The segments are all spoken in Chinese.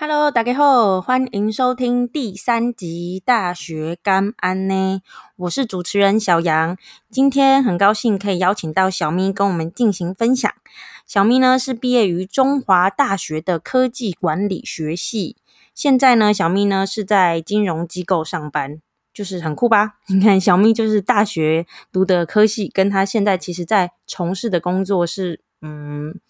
Hello，大家好，欢迎收听第三集《大学干安》呢。我是主持人小杨，今天很高兴可以邀请到小咪跟我们进行分享。小咪呢是毕业于中华大学的科技管理学系，现在呢小咪呢是在金融机构上班，就是很酷吧？你看小咪就是大学读的科系，跟他现在其实在从事的工作是嗯。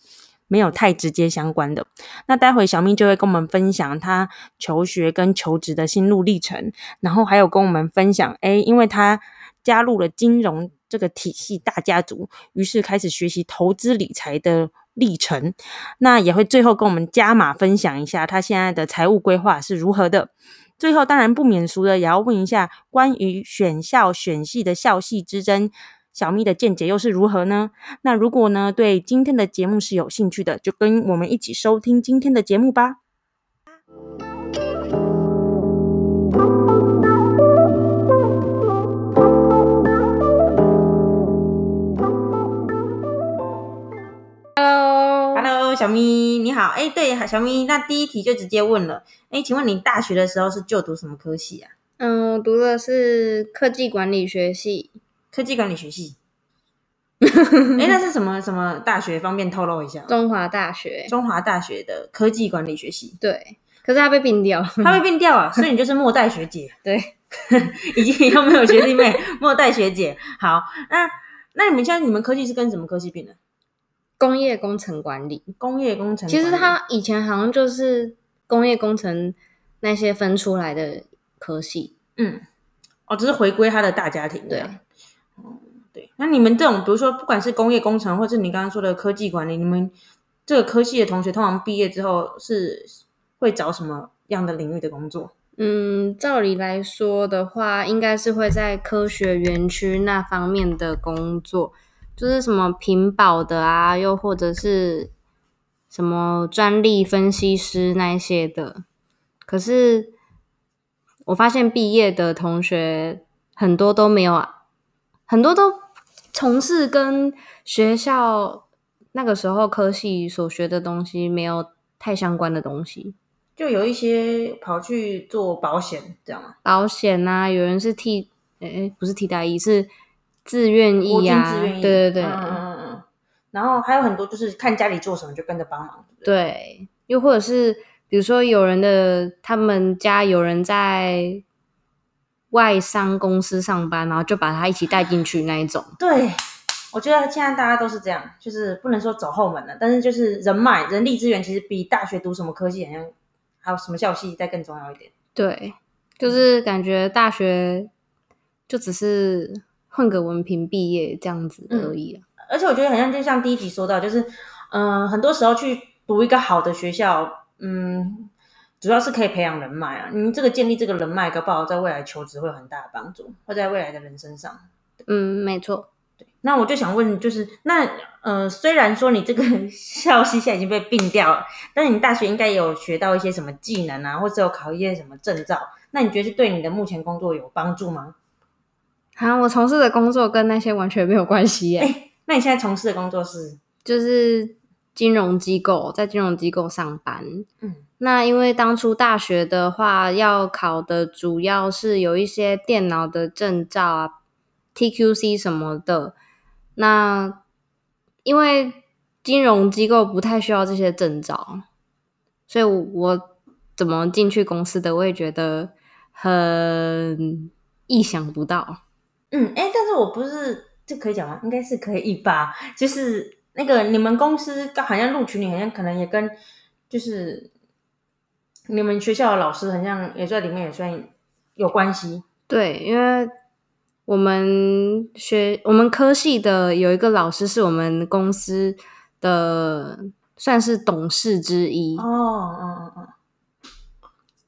没有太直接相关的，那待会小咪就会跟我们分享他求学跟求职的心路历程，然后还有跟我们分享，哎，因为他加入了金融这个体系大家族，于是开始学习投资理财的历程，那也会最后跟我们加码分享一下他现在的财务规划是如何的。最后当然不免俗的，也要问一下关于选校选系的校系之争。小咪的见解又是如何呢？那如果呢对今天的节目是有兴趣的，就跟我们一起收听今天的节目吧。Hello，Hello，小咪你好。哎，对，小咪，那第一题就直接问了。哎，请问你大学的时候是就读什么科系啊？嗯，读的是科技管理学系。科技管理学系，哎，那是什么什么大学？方便透露一下？中华大学，中华大学的科技管理学系。对，可是他被并掉，他被并掉啊，所以你就是末代学姐。对，已经又没有学弟妹，末代学姐。好，那那你们现在你们科技是跟什么科技并的？工业工程管理，工业工程。其实他以前好像就是工业工程那些分出来的科系。嗯，哦，只是回归他的大家庭。对。那你们这种，比如说，不管是工业工程，或是你刚刚说的科技管理，你们这个科系的同学，通常毕业之后是会找什么样的领域的工作？嗯，照理来说的话，应该是会在科学园区那方面的工作，就是什么屏保的啊，又或者是什么专利分析师那些的。可是我发现毕业的同学很多都没有啊。很多都从事跟学校那个时候科系所学的东西没有太相关的东西，就有一些跑去做保险，这样吗？保险啊，有人是替，哎，不是替代役，是自愿役啊，对对对，嗯嗯嗯，然后还有很多就是看家里做什么就跟着帮忙，对，又或者是比如说有人的他们家有人在。外商公司上班，然后就把他一起带进去那一种。对，我觉得现在大家都是这样，就是不能说走后门了，但是就是人脉、人力资源其实比大学读什么科技，好像还有什么校系再更重要一点。对，就是感觉大学就只是混个文凭毕业这样子而已。而且我觉得好像就像第一集说到，就是嗯，很多时候去读一个好的学校，嗯。主要是可以培养人脉啊，你这个建立这个人脉，搞不好在未来求职会有很大的帮助，会在未来的人身上。嗯，没错。对，那我就想问，就是那呃，虽然说你这个 校系现在已经被并掉了，但是你大学应该有学到一些什么技能啊，或者有考一些什么证照？那你觉得是对你的目前工作有帮助吗？啊，我从事的工作跟那些完全没有关系耶。哎，那你现在从事的工作是？就是金融机构，在金融机构上班。嗯。那因为当初大学的话，要考的主要是有一些电脑的证照啊，TQC 什么的。那因为金融机构不太需要这些证照，所以我怎么进去公司的，我也觉得很意想不到。嗯，哎，但是我不是这可以讲吗？应该是可以吧？就是那个你们公司好像录取你，好像可能也跟就是。你们学校的老师好像也在里面，也算有关系。对，因为我们学我们科系的有一个老师是我们公司的，算是董事之一。哦，嗯嗯嗯。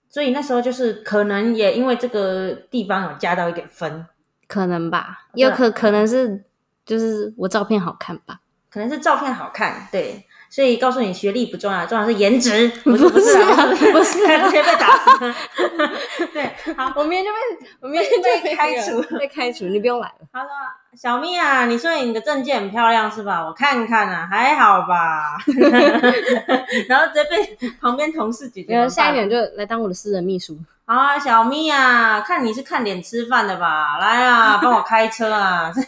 所以那时候就是可能也因为这个地方有加到一点分，可能吧，也可可能是就是我照片好看吧，可能是照片好看，对。所以告诉你，学历不重要，重要是颜值。不是不是 不是，直接被打死。对，好，我明天就被我明天就被开除，被开除，你不用来了。好的，小咪啊，你说你的证件很漂亮是吧？我看看啊，还好吧。然后直接被旁边同事姐姐然后下一秒就来当我的私人秘书。好啊，小咪啊，看你是看脸吃饭的吧？来啊，帮我开车啊，就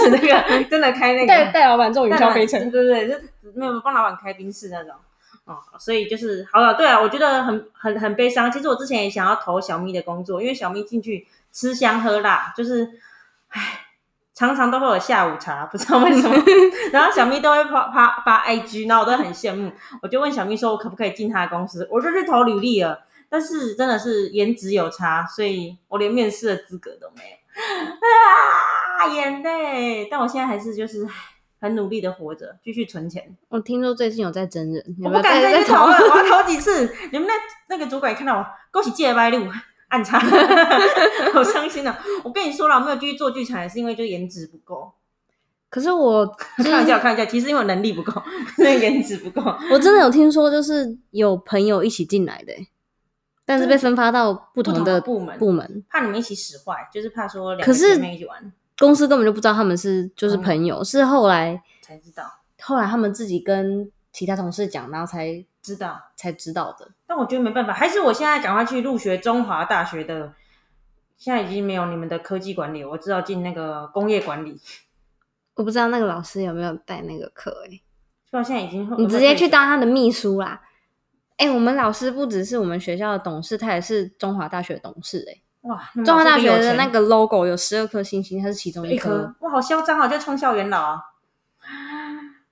是那个真的开那个带带老板坐云霄飞车对，对对，就没有帮老板开宾室那种。哦，所以就是好了，对啊，我觉得很很很悲伤。其实我之前也想要投小咪的工作，因为小咪进去吃香喝辣，就是，唉，常常都会有下午茶，不知道为什么。然后小咪都会发发发 IG，然后我都很羡慕。我就问小咪说，我可不可以进他的公司？我就去投履历了，但是真的是颜值有差，所以我连面试的资格都没有。啊，眼泪！但我现在还是就是唉很努力的活着，继续存钱。我听说最近有在真人，有我敢再去投投了，我要投几次？你们那那个主管看到我，恭喜借歪路，暗插，好伤心啊！我跟你说了，我没有继续做剧场，也是因为就颜值不够。可是我 开玩笑，开玩笑，其实因为我能力不够，不是颜值不够。我真的有听说，就是有朋友一起进来的欸，但是被分发到不不同的部门部门，怕你们一起使坏，就是怕说两个姐妹一起玩公司根本就不知道他们是就是朋友，是后来才知道，后来他们自己跟其他同事讲，然后才知道。才知道的。但我觉得没办法，还是我现在赶快去入学中华大学的。现在已经没有你们的科技管理，我知道进那个工业管理。我不知道那个老师有没有带那个课哎，所以我现在已经你直接去当他的秘书啦。哎、我们老师不只是我们学校的董事，他也是中华大学的董事哎、哇！中华大学的那个 logo 有十二颗星星，它是其中一颗颗。哇，好嚣张啊！就冲校园老啊！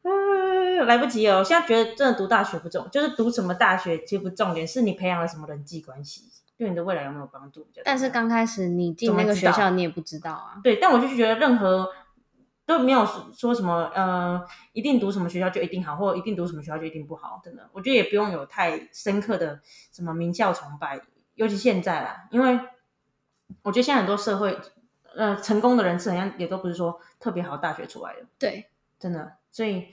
嗯，来不及了。我现在觉得真的读大学不重，就是读什么大学其实不重点，是你培养了什么人际关系，对你的未来有没有帮助。但是刚开始你进那个学校，你也不知道啊。对，但我就觉得任何都没有说说什么呃，一定读什么学校就一定好，或者一定读什么学校就一定不好，真的，我觉得也不用有太深刻的什么名校崇拜，尤其现在啦，因为我觉得现在很多社会呃成功的人士，好像也都不是说特别好大学出来的，对，真的，所以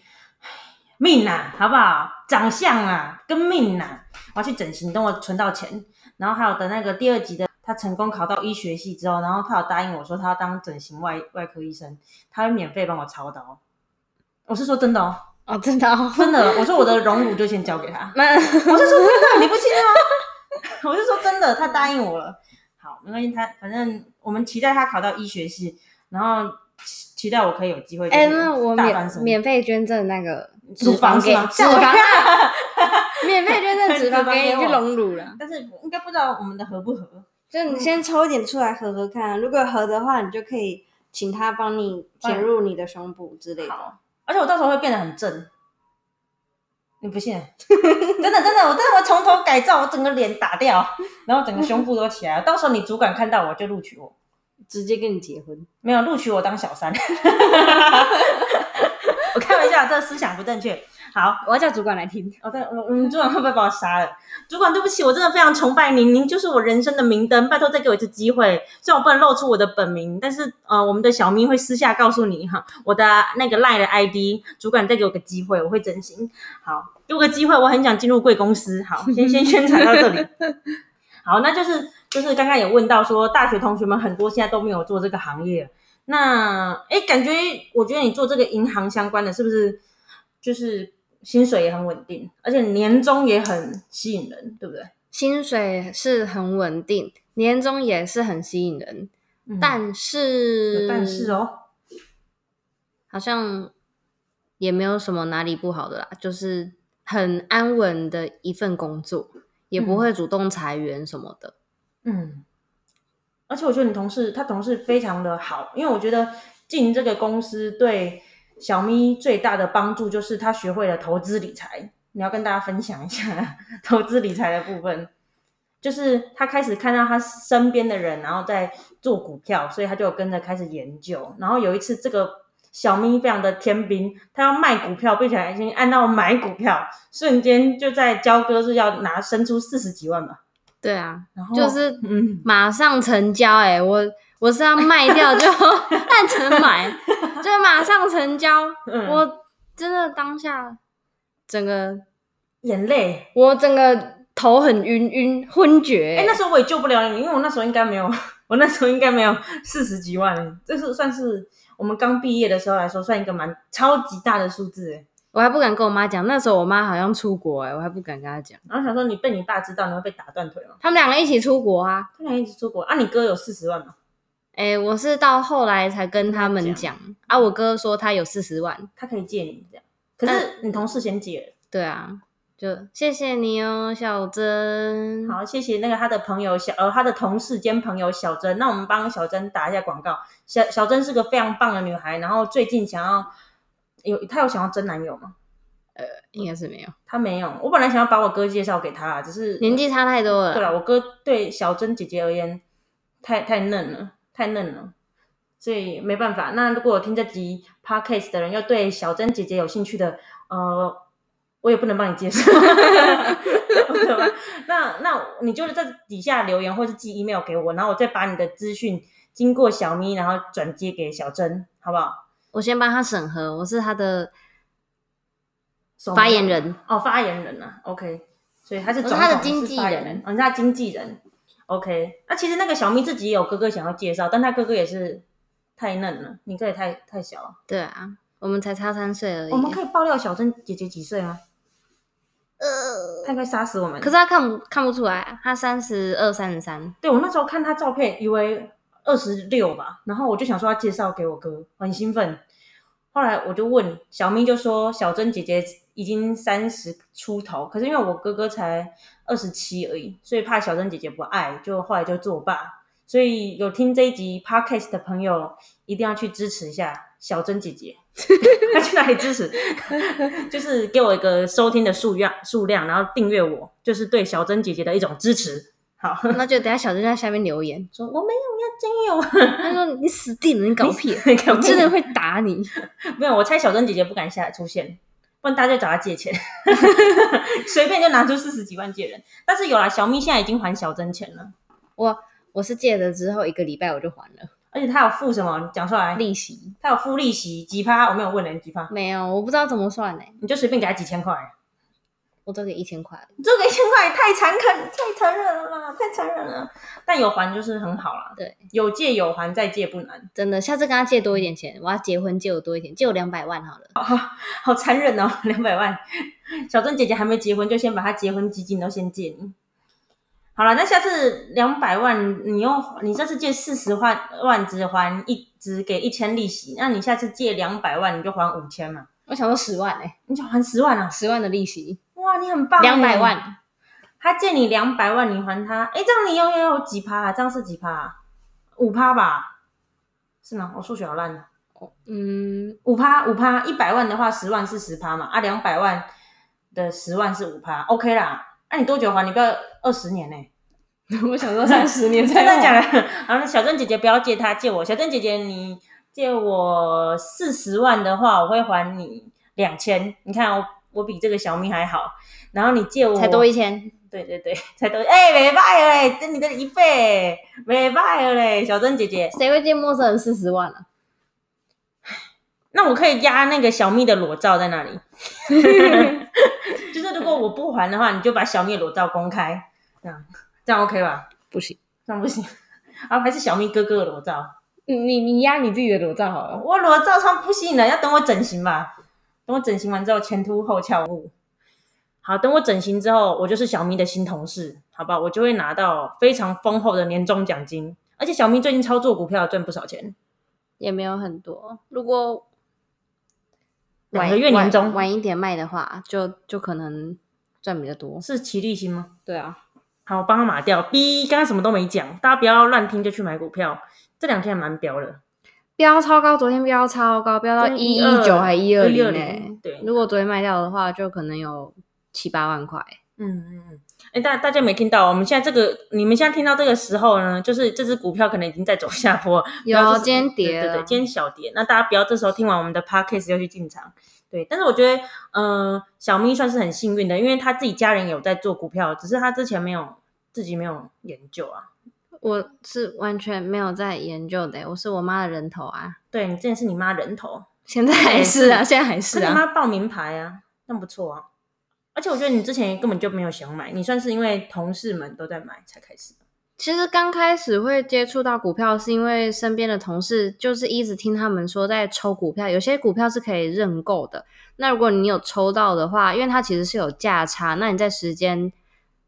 命呐、好不好？长相啊，跟命呐、我要去整形，等我存到钱，然后还有等那个第二集的他成功考到医学系之后，然后他有答应我说他要当整形外外科医生，他会免费帮我操刀。我是说真的哦，哦，真的、哦，真的，我说我的荣辱就先交给他。那我是说真的，你不信吗？我是说真的，他答应我了。好，没关系，他反正我们期待他考到医学系，然后期期待我可以有机会。哎、那我免免费捐赠那个脂肪给 脂肪啊，免费捐赠脂肪 给你去隆乳了。但是应该不知道我们的合不合。就你先抽一点出来合合看，如果合的话，你就可以请他帮你填入你的胸部之类的。好，而且我到时候会变得很正。你不信？真的真的，我真的我从头改造，我整个脸打掉，然后整个胸部都起来了。到时候你主管看到我就录取我，直接跟你结婚。没有录取我当小三。这个思想不正确。好，我要叫主管来听。我在我我们主管会不会把我杀了？主管，对不起，我真的非常崇拜您，您就是我人生的明灯，拜托再给我一次机会。虽然我不能露出我的本名，但是呃，我们的小咪会私下告诉你哈，我的那个赖的 ID，主管再给我个机会，我会真心。好，给我个机会，我很想进入贵公司。好，先先宣传到这里。好，那就是就是刚刚有问到说，大学同学们很多现在都没有做这个行业。那哎，感觉我觉得你做这个银行相关的，是不是就是薪水也很稳定，而且年终也很吸引人，对不对？薪水是很稳定，年终也是很吸引人，嗯但是有但是哦，好像也没有什么哪里不好的啦，就是很安稳的一份工作，也不会主动裁员什么的。嗯，而且我觉得你同事他同事非常的好，因为我觉得进这个公司对小咪最大的帮助就是他学会了投资理财。你要跟大家分享一下投资理财的部分，就是他开始看到他身边的人，然后在做股票，所以他就跟着开始研究。然后有一次，这个小咪非常的天兵，他要卖股票，并且已经按到买股票，瞬间就在交割日要拿生出四十几万吧。对啊，然后就是嗯，马上成交、欸。哎，我我是要卖掉就 按成买，就马上成交。嗯我真的当下整个眼泪，我整个头很晕晕昏厥。哎、那时候我也救不了你，因为我那时候应该没有，我那时候应该没有四十几万，这是算是我们刚毕业的时候来说，算一个蛮超级大的数字哎。我还不敢跟我妈讲，那时候我妈好像出国哎、我还不敢跟她讲。然后想说你被你爸知道，你会被打断腿吗？他们两个一起出国啊。他俩一起出国啊，你哥有四十万吗？哎、我是到后来才跟他们讲啊，我哥说他有四十万。他可以借你这样，可是你同事先借了。对啊，就谢谢你哦，小珍。好，谢谢那个他的朋友小呃他的同事兼朋友小珍，那我们帮小珍打一下广告。小小珍是个非常棒的女孩，然后最近想要有他有想要真男友吗？呃应该是没有，他没有，我本来想要把我哥介绍给她，只是年纪差太多了。对了，我哥对小珍姐姐而言太太嫩了，太嫩了，所以没办法。那如果有听这集 podcast 的人又对小珍姐姐有兴趣的，呃，我也不能帮你介绍。那那你就是在底下留言，或是寄 email 给我，然后我再把你的资讯经过小咪，然后转接给小珍，好不好？我先帮他审核，我是他的手发言人。哦，发言人啊，OK，所以他是是他的统经纪人哦，你是他经纪人，OK。那其实那个小咪自己也有哥哥想要介绍，但他哥哥也是太嫩了，你哥也太太小了。对啊，我们才差三岁而已。我们可以爆料小珍姐姐几岁吗？呃，他应该杀死我们。可是他看不看不出来，他三十二、三十三。对我那时候看他照片，以为二十六吧，然后我就想说要介绍给我哥，很兴奋。后来我就问小咪，就说小珍姐姐已经三十出头，可是因为我哥哥才二十七而已，所以怕小珍姐姐不爱，就后来就作罢。所以有听这一集 podcast 的朋友，一定要去支持一下小珍姐姐。要去哪里支持？就是给我一个收听的数量数量，然后订阅我，就是对小珍姐姐的一种支持。好，那就等下小珍在下面留言，说我没有要真有，他说你死定了，你搞屁，你搞我真的会打你。没有，我猜小珍姐姐不敢下来出现，不然大家就找她借钱，随便就拿出四十几万借人。但是有啦，小咪现在已经还小珍钱了，我我是借了之后一个礼拜我就还了而且她有付什么？你讲出来，利息，她有付利息几趴？我没有问人几趴，没有，我不知道怎么算呢、你就随便给她几千块，我都给一千块，你这个一千块也太残忍，太残忍了啦，太残忍了。但有还就是很好啦，对，有借有还，再借不难。真的，下次跟他借多一点钱，我要结婚借我多一点，借我两百万好了。好残忍哦，两百万。小珍姐姐还没结婚，就先把她结婚基金都先借你。好了，那下次两百万，你用你这次借四十万万只还一只给一千利息，那你下次借两百万你就还五千嘛，我想说十万哎、你就还十万啊！十万的利息，哇，你很棒，两百。万，他借你两百万，你还他，哎，这样你又要有几趴啊？这样是几趴、啊？五趴吧？是吗？我数学好烂啊。嗯，五趴五趴，一百万的话，十万是十趴嘛？啊，两百万的十万是五趴，OK 啦。那、你多久还？你不要二十年呢、我想说三十年 真的假的？好，那小郑姐姐不要借他，借我。小郑姐姐，你借我四十万的话，我会还你两千。你看我我比这个小咪还好。然后你借我才多一千，对对对，才多哎，没败了嘞，这你的一倍，没败了嘞，小珍姐姐。谁会借陌生人四十万啊？那我可以压那个小蜜的裸照在那里，就是如果我不还的话，你就把小蜜的裸照公开，这样这样 OK 吧？不行，这样不行，啊，还是小蜜哥哥的裸照，你你你压你自己的裸照好了。我裸照超不行的，要等我整形吧，等我整形完之后前凸后翘物。好，等我整形之后，我就是小咪的新同事，好吧？我就会拿到非常丰厚的年终奖金，而且小咪最近操作股票赚不少钱，也没有很多。如果两晚个月年终晚晚一点卖的话，就就可能赚比较多。是齐立新吗？对啊，好，我帮他码掉。B 刚刚什么都没讲，大家不要乱听就去买股票。这两天还蛮飙的，飙超高，昨天飙超高，飙到跟一一12九还一二零120呢。对如果昨天卖掉的话，就可能有七八万块。嗯嗯嗯。哎，大大家没听到？我们现在这个，你们现在听到这个时候呢，就是这只股票可能已经在走下坡，有今天跌了对对对，今天小跌。那大家不要这时候听完我们的 podcast 就去进场。对，但是我觉得，嗯、小咪算是很幸运的，因为他自己家人有在做股票，只是他之前没有自己没有研究啊。我是完全没有在研究的，我是我妈的人头啊，对你真的是你妈人头，现在还是啊，现在还是啊。跟你妈报名牌啊，那不错啊。而且我觉得你之前根本就没有想买，你算是因为同事们都在买才开始。其实刚开始会接触到股票，是因为身边的同事就是一直听他们说在抽股票，有些股票是可以认购的。那如果你有抽到的话，因为它其实是有价差，那你在时间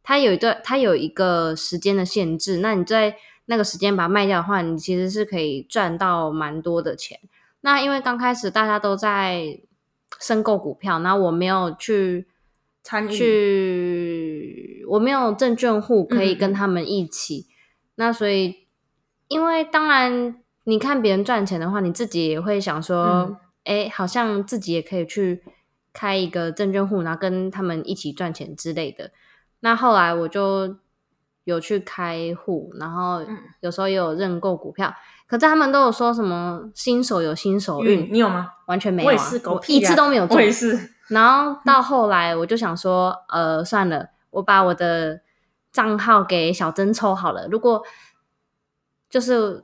它有一段它有一个时间的限制，那你在那个时间把它卖掉的话，你其实是可以赚到蛮多的钱。那因为刚开始大家都在申购股票，然后我没有去参与去，我没有证券户可以跟他们一起，那所以，因为当然你看别人赚钱的话，你自己也会想说，哎、好像自己也可以去开一个证券户，然后跟他们一起赚钱之类的。那后来我就有去开户，然后嗯有时候也有认购股票，可是他们都有说什么新手有新手运，运，你有吗？完全没有、啊，我也是，狗屁啊一次都没有中我。也是，然后到后来，我就想说，呃，算了，我把我的账号给小珍抽好了。如果就是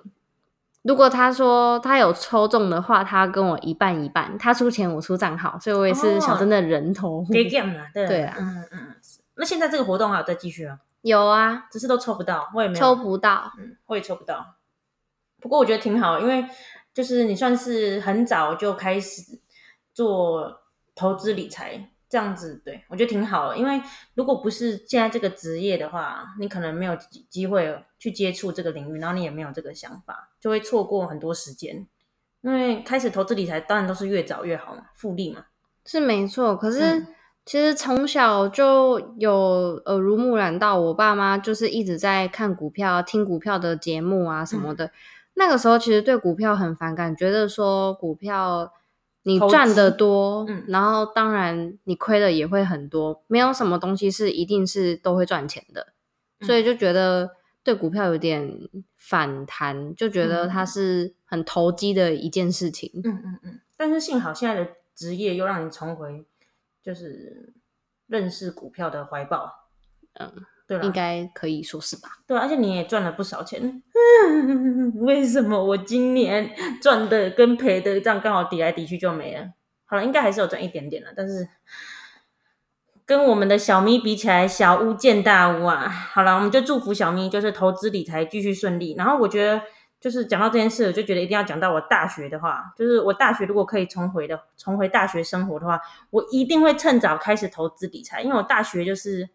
如果他说他有抽中的话，他跟我一半一半，他出钱我出账号，所以我也是小珍的人头户。给 game 啦，对 对啊嗯嗯嗯。那现在这个活动还有在继续吗？有啊，只是都抽不到，我也没有抽不到，嗯，我也抽不到。不过我觉得挺好，因为就是你算是很早就开始做投资理财，这样子对我觉得挺好的。因为如果不是现在这个职业的话，你可能没有机机会去接触这个领域，然后你也没有这个想法，就会错过很多时间。因为开始投资理财，当然都是越早越好嘛，复利嘛。是没错。可是嗯其实从小就有耳濡目染到，我爸妈就是一直在看股票、听股票的节目啊什么嗯的。那个时候其实对股票很反感，觉得说股票你投赚的多，嗯然后当然你亏的也会很多，没有什么东西是一定是都会赚钱的，嗯所以就觉得对股票有点反弹，就觉得它是很投机的一件事情。嗯嗯嗯。但是幸好现在的职业又让你重回，就是认识股票的怀抱。嗯，对了应该可以说是吧？对，而且你也赚了不少钱。为什么我今年赚的跟赔的这样刚好抵来抵去就没了？好了，应该还是有赚一点点了，但是跟我们的小咪比起来，小巫见大巫啊。好了，我们就祝福小咪就是投资理财继续顺利。然后我觉得就是讲到这件事，我就觉得一定要讲到我大学的话，就是我大学如果可以重回的重回大学生活的话，我一定会趁早开始投资理财，因为我大学就是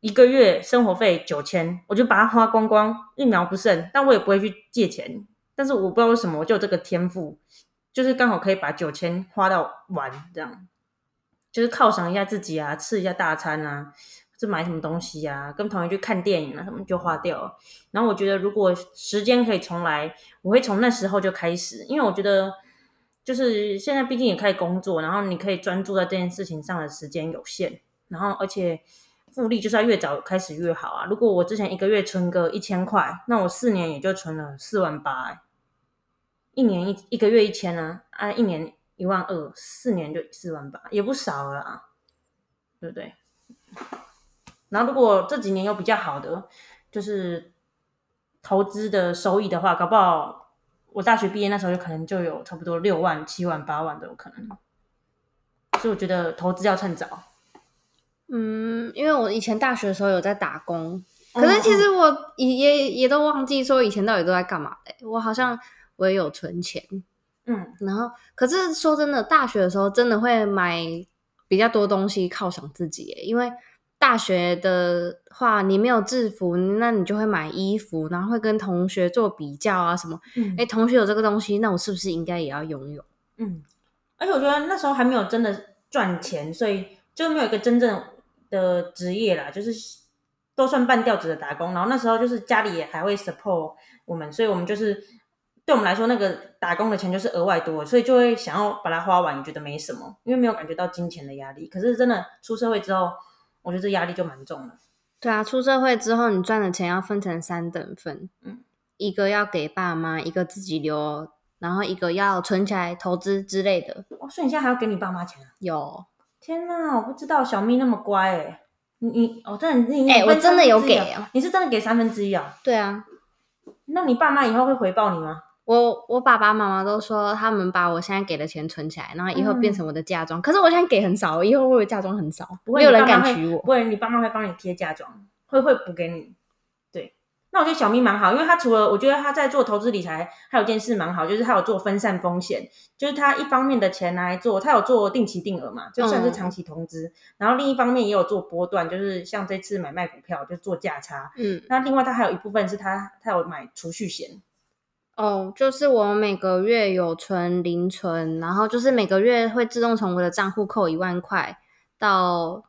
一个月生活费九千，我就把它花光光，一毛不剩。但我也不会去借钱，但是我不知道为什么我就有这个天赋，就是刚好可以把九千花到完，这样就是犒赏一下自己啊，吃一下大餐啊，是买什么东西啊，跟同学去看电影啊，什么就花掉了。然后我觉得如果时间可以重来，我会从那时候就开始，因为我觉得。就是现在，毕竟也开始工作，然后你可以专注在这件事情上的时间有限，然后而且复利就是要越早开始越好啊。如果我之前一个月存个一千块，那我四年也就存了四万八、一年一一个月一千啊，啊，一年一万二，四年就四万八，也不少了啊，对不对？然后如果这几年有比较好的，就是投资的收益的话，搞不好我大学毕业那时候就可能就有差不多六万、七万、八万都有可能。所以我觉得投资要趁早。嗯，因为我以前大学的时候有在打工，哦可是其实我也也也都忘记说以前到底都在干嘛我好像我也有存钱，嗯，然后可是说真的，大学的时候真的会买比较多东西犒赏自己欸，因为大学的话你没有制服，那你就会买衣服，然后会跟同学做比较啊什么。嗯哎，同学有这个东西，那我是不是应该也要拥有？嗯，而且我觉得那时候还没有真的赚钱，所以就没有一个真正的职业啦，就是都算半吊子的打工。然后那时候就是家里也还会 support 我们，所以我们就是对我们来说，那个打工的钱就是额外多，所以就会想要把它花完，也觉得没什么，因为没有感觉到金钱的压力。可是真的出社会之后，我觉得这压力就蛮重的。对啊，出社会之后，你赚的钱要分成三等份，嗯，一个要给爸妈，一个自己留，然后一个要存起来投资之类的。哦，所以你现在还要给你爸妈钱啊？有，天哪，我不知道小咪那么乖哎、你你哦，真的你哎我真的有给哦你是真的给三分之一啊？对啊，那你爸妈以后会回报你吗？我我爸爸妈妈都说，他们把我现在给的钱存起来，然后以后变成我的嫁妆。可是我现在给很少，以后会不会嫁妆很少？不会，没有人敢娶我。不会，你爸妈会帮你贴嫁妆，会会补给你。对，那我觉得小咪蛮好，因为他除了我觉得他在做投资理财，还有一件事蛮好，就是他有做分散风险，就是他一方面的钱拿来做，他有做定期定额嘛，就算是嗯长期投资，然后另一方面也有做波段，就是像这次买卖股票就做价差。嗯，那另外他还有一部分是他他有买储蓄险，哦，就是我每个月有存零存，然后就是每个月会自动从我的账户扣一万块到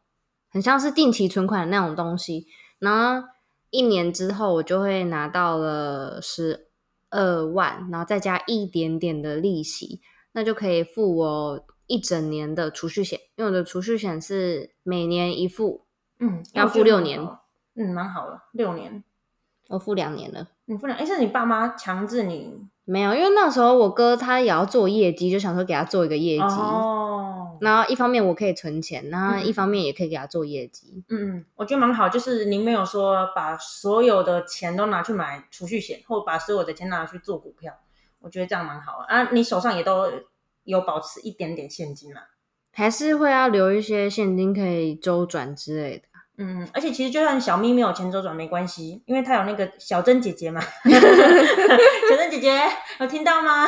很像是定期存款的那种东西，然后一年之后我就会拿到了十二万，然后再加一点点的利息，那就可以付我一整年的储蓄险，因为我的储蓄险是每年一付，嗯，要付六年，嗯，蛮好的，六年。我付两年了。你付两，哎，是你爸妈强制你没有，因为那时候我哥他也要做业绩，就想说给他做一个业绩。哦，然后一方面我可以存钱，然后嗯一方面也可以给他做业绩。嗯，嗯，我觉得蛮好，就是您没有说把所有的钱都拿去买储蓄险，或把所有的钱拿去做股票，我觉得这样蛮好的啊。你手上也都有保持一点点现金嘛，还是会要留一些现金可以周转之类的。嗯，而且其实就算小咪没有钱周转没关系，因为她有那个小珍姐姐嘛。小珍姐姐有听到吗？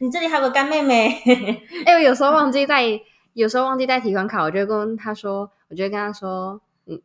你这里还有个干妹妹。哎、我有时候忘记带，有时候忘记带提款卡，我就会跟她说，我就会跟她说，嗯，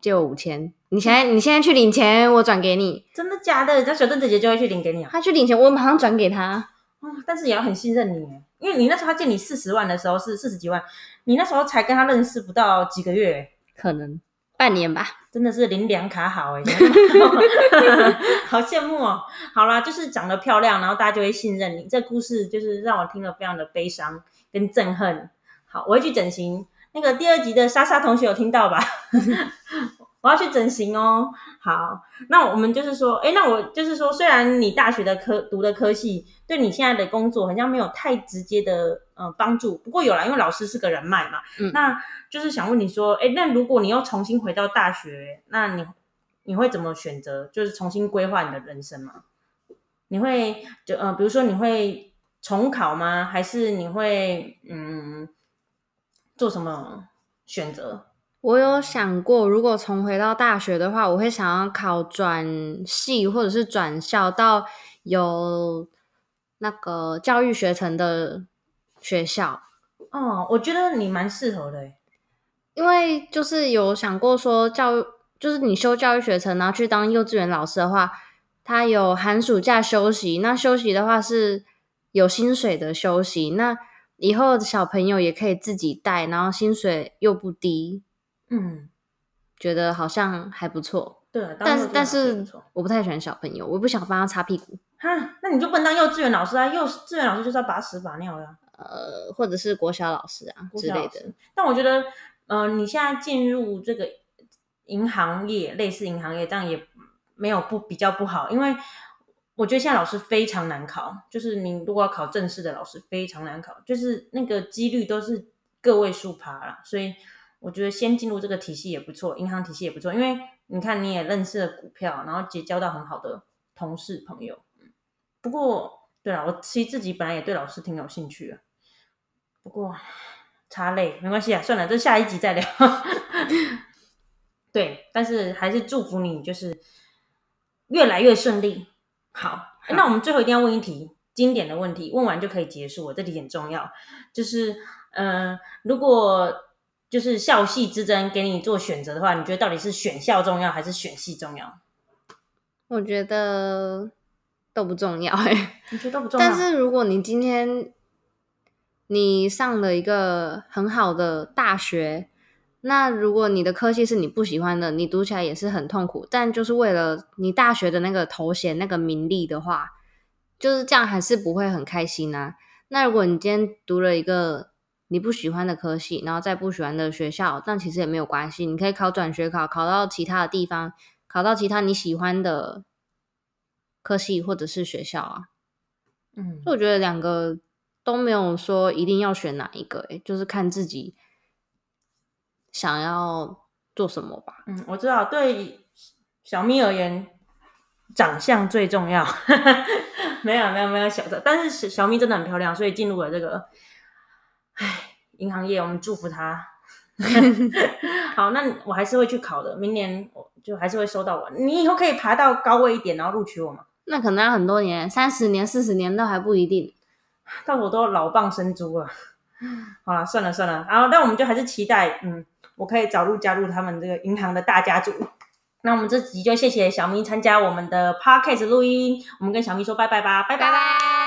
借我五千，你现在你现在去领钱，我转给你。真的假的？这小珍姐姐就会去领给你啊？她去领钱，我马上转给她。哦，但是也要很信任你耶，因为你那时候她借你四十万的时候是四十几万，你那时候才跟她认识不到几个月，可能半年吧。真的是零两卡好哎，好羡慕哦。好啦，就是长得漂亮，然后大家就会信任你。这故事就是让我听了非常的悲伤跟憎恨。好，我会去整形。那个第二集的莎莎同学有听到吧？我要去整形哦。好，那我们就是说，哎，那我就是说，虽然你大学的科读的科系对你现在的工作好像没有太直接的呃帮助，不过有啦，因为老师是个人脉嘛。嗯那就是想问你说，哎，那如果你又重新回到大学，那你你会怎么选择？就是重新规划你的人生吗？你会就呃，比如说你会重考吗？还是你会嗯做什么选择？我有想过，如果重回到大学的话，我会想要考转系或者是转校到有那个教育学程的学校，哦，我觉得你蛮适合的。因为就是有想过说教育，就是你修教育学程，然后去当幼稚园老师的话，他有寒暑假休息，那休息的话是有薪水的休息，那以后小朋友也可以自己带，然后薪水又不低，嗯，觉得好像还不错。对但是但是我不太喜欢小朋友，我不想帮他擦屁股，哈，那你就不能当幼稚园老师啊！幼稚园老师就是要把屎把尿的啊、呃，或者是国小老师啊国之类的。但我觉得，呃，你现在进入这个银行业，类似银行业，这样也没有不比较不好，因为我觉得现在老师非常难考，就是你如果要考正式的老师非常难考，就是那个几率都是个位数趴啦，所以我觉得先进入这个体系也不错，银行体系也不错，因为你看你也认识了股票，然后结交到很好的同事朋友。嗯不过，对了，我其实自己本来也对老师挺有兴趣的，不过差累没关系啊，算了，这下一集再聊。对，但是还是祝福你，就是越来越顺利。好，诶那我们最后一定要问一题经典的问题，问完就可以结束了。这题很重要，就是呃，如果就是校系之争给你做选择的话，你觉得到底是选校重要还是选系重要？我觉得都不重要哎、你觉得都不重要？但是如果你今天你上了一个很好的大学，那如果你的科系是你不喜欢的，你读起来也是很痛苦。但就是为了你大学的那个头衔、那个名利的话，就是这样，还是不会很开心啊。那如果你今天读了一个你不喜欢的科系，然后在不喜欢的学校，但其实也没有关系，你可以考转学考，考到其他的地方，考到其他你喜欢的科系或者是学校啊。嗯所以我觉得两个都没有说一定要选哪一个、欸，就是看自己想要做什么吧。嗯，我知道，对小咪而言，长相最重要。没有没有没有小的，但是小咪真的很漂亮，所以进入了这个，唉，银行业，我们祝福他。好，那我还是会去考的，明年我就还是会收到我。你以后可以爬到高位一点，然后录取我吗？那可能要很多年，三十年、四十年都还不一定。到我都老蚌生珠了。好了，算了算了，然后那我们就还是期待，嗯，我可以早入加入他们这个银行的大家族。那我们这集就谢谢小咪参加我们的 podcast 录音，我们跟小咪说拜拜吧，拜拜。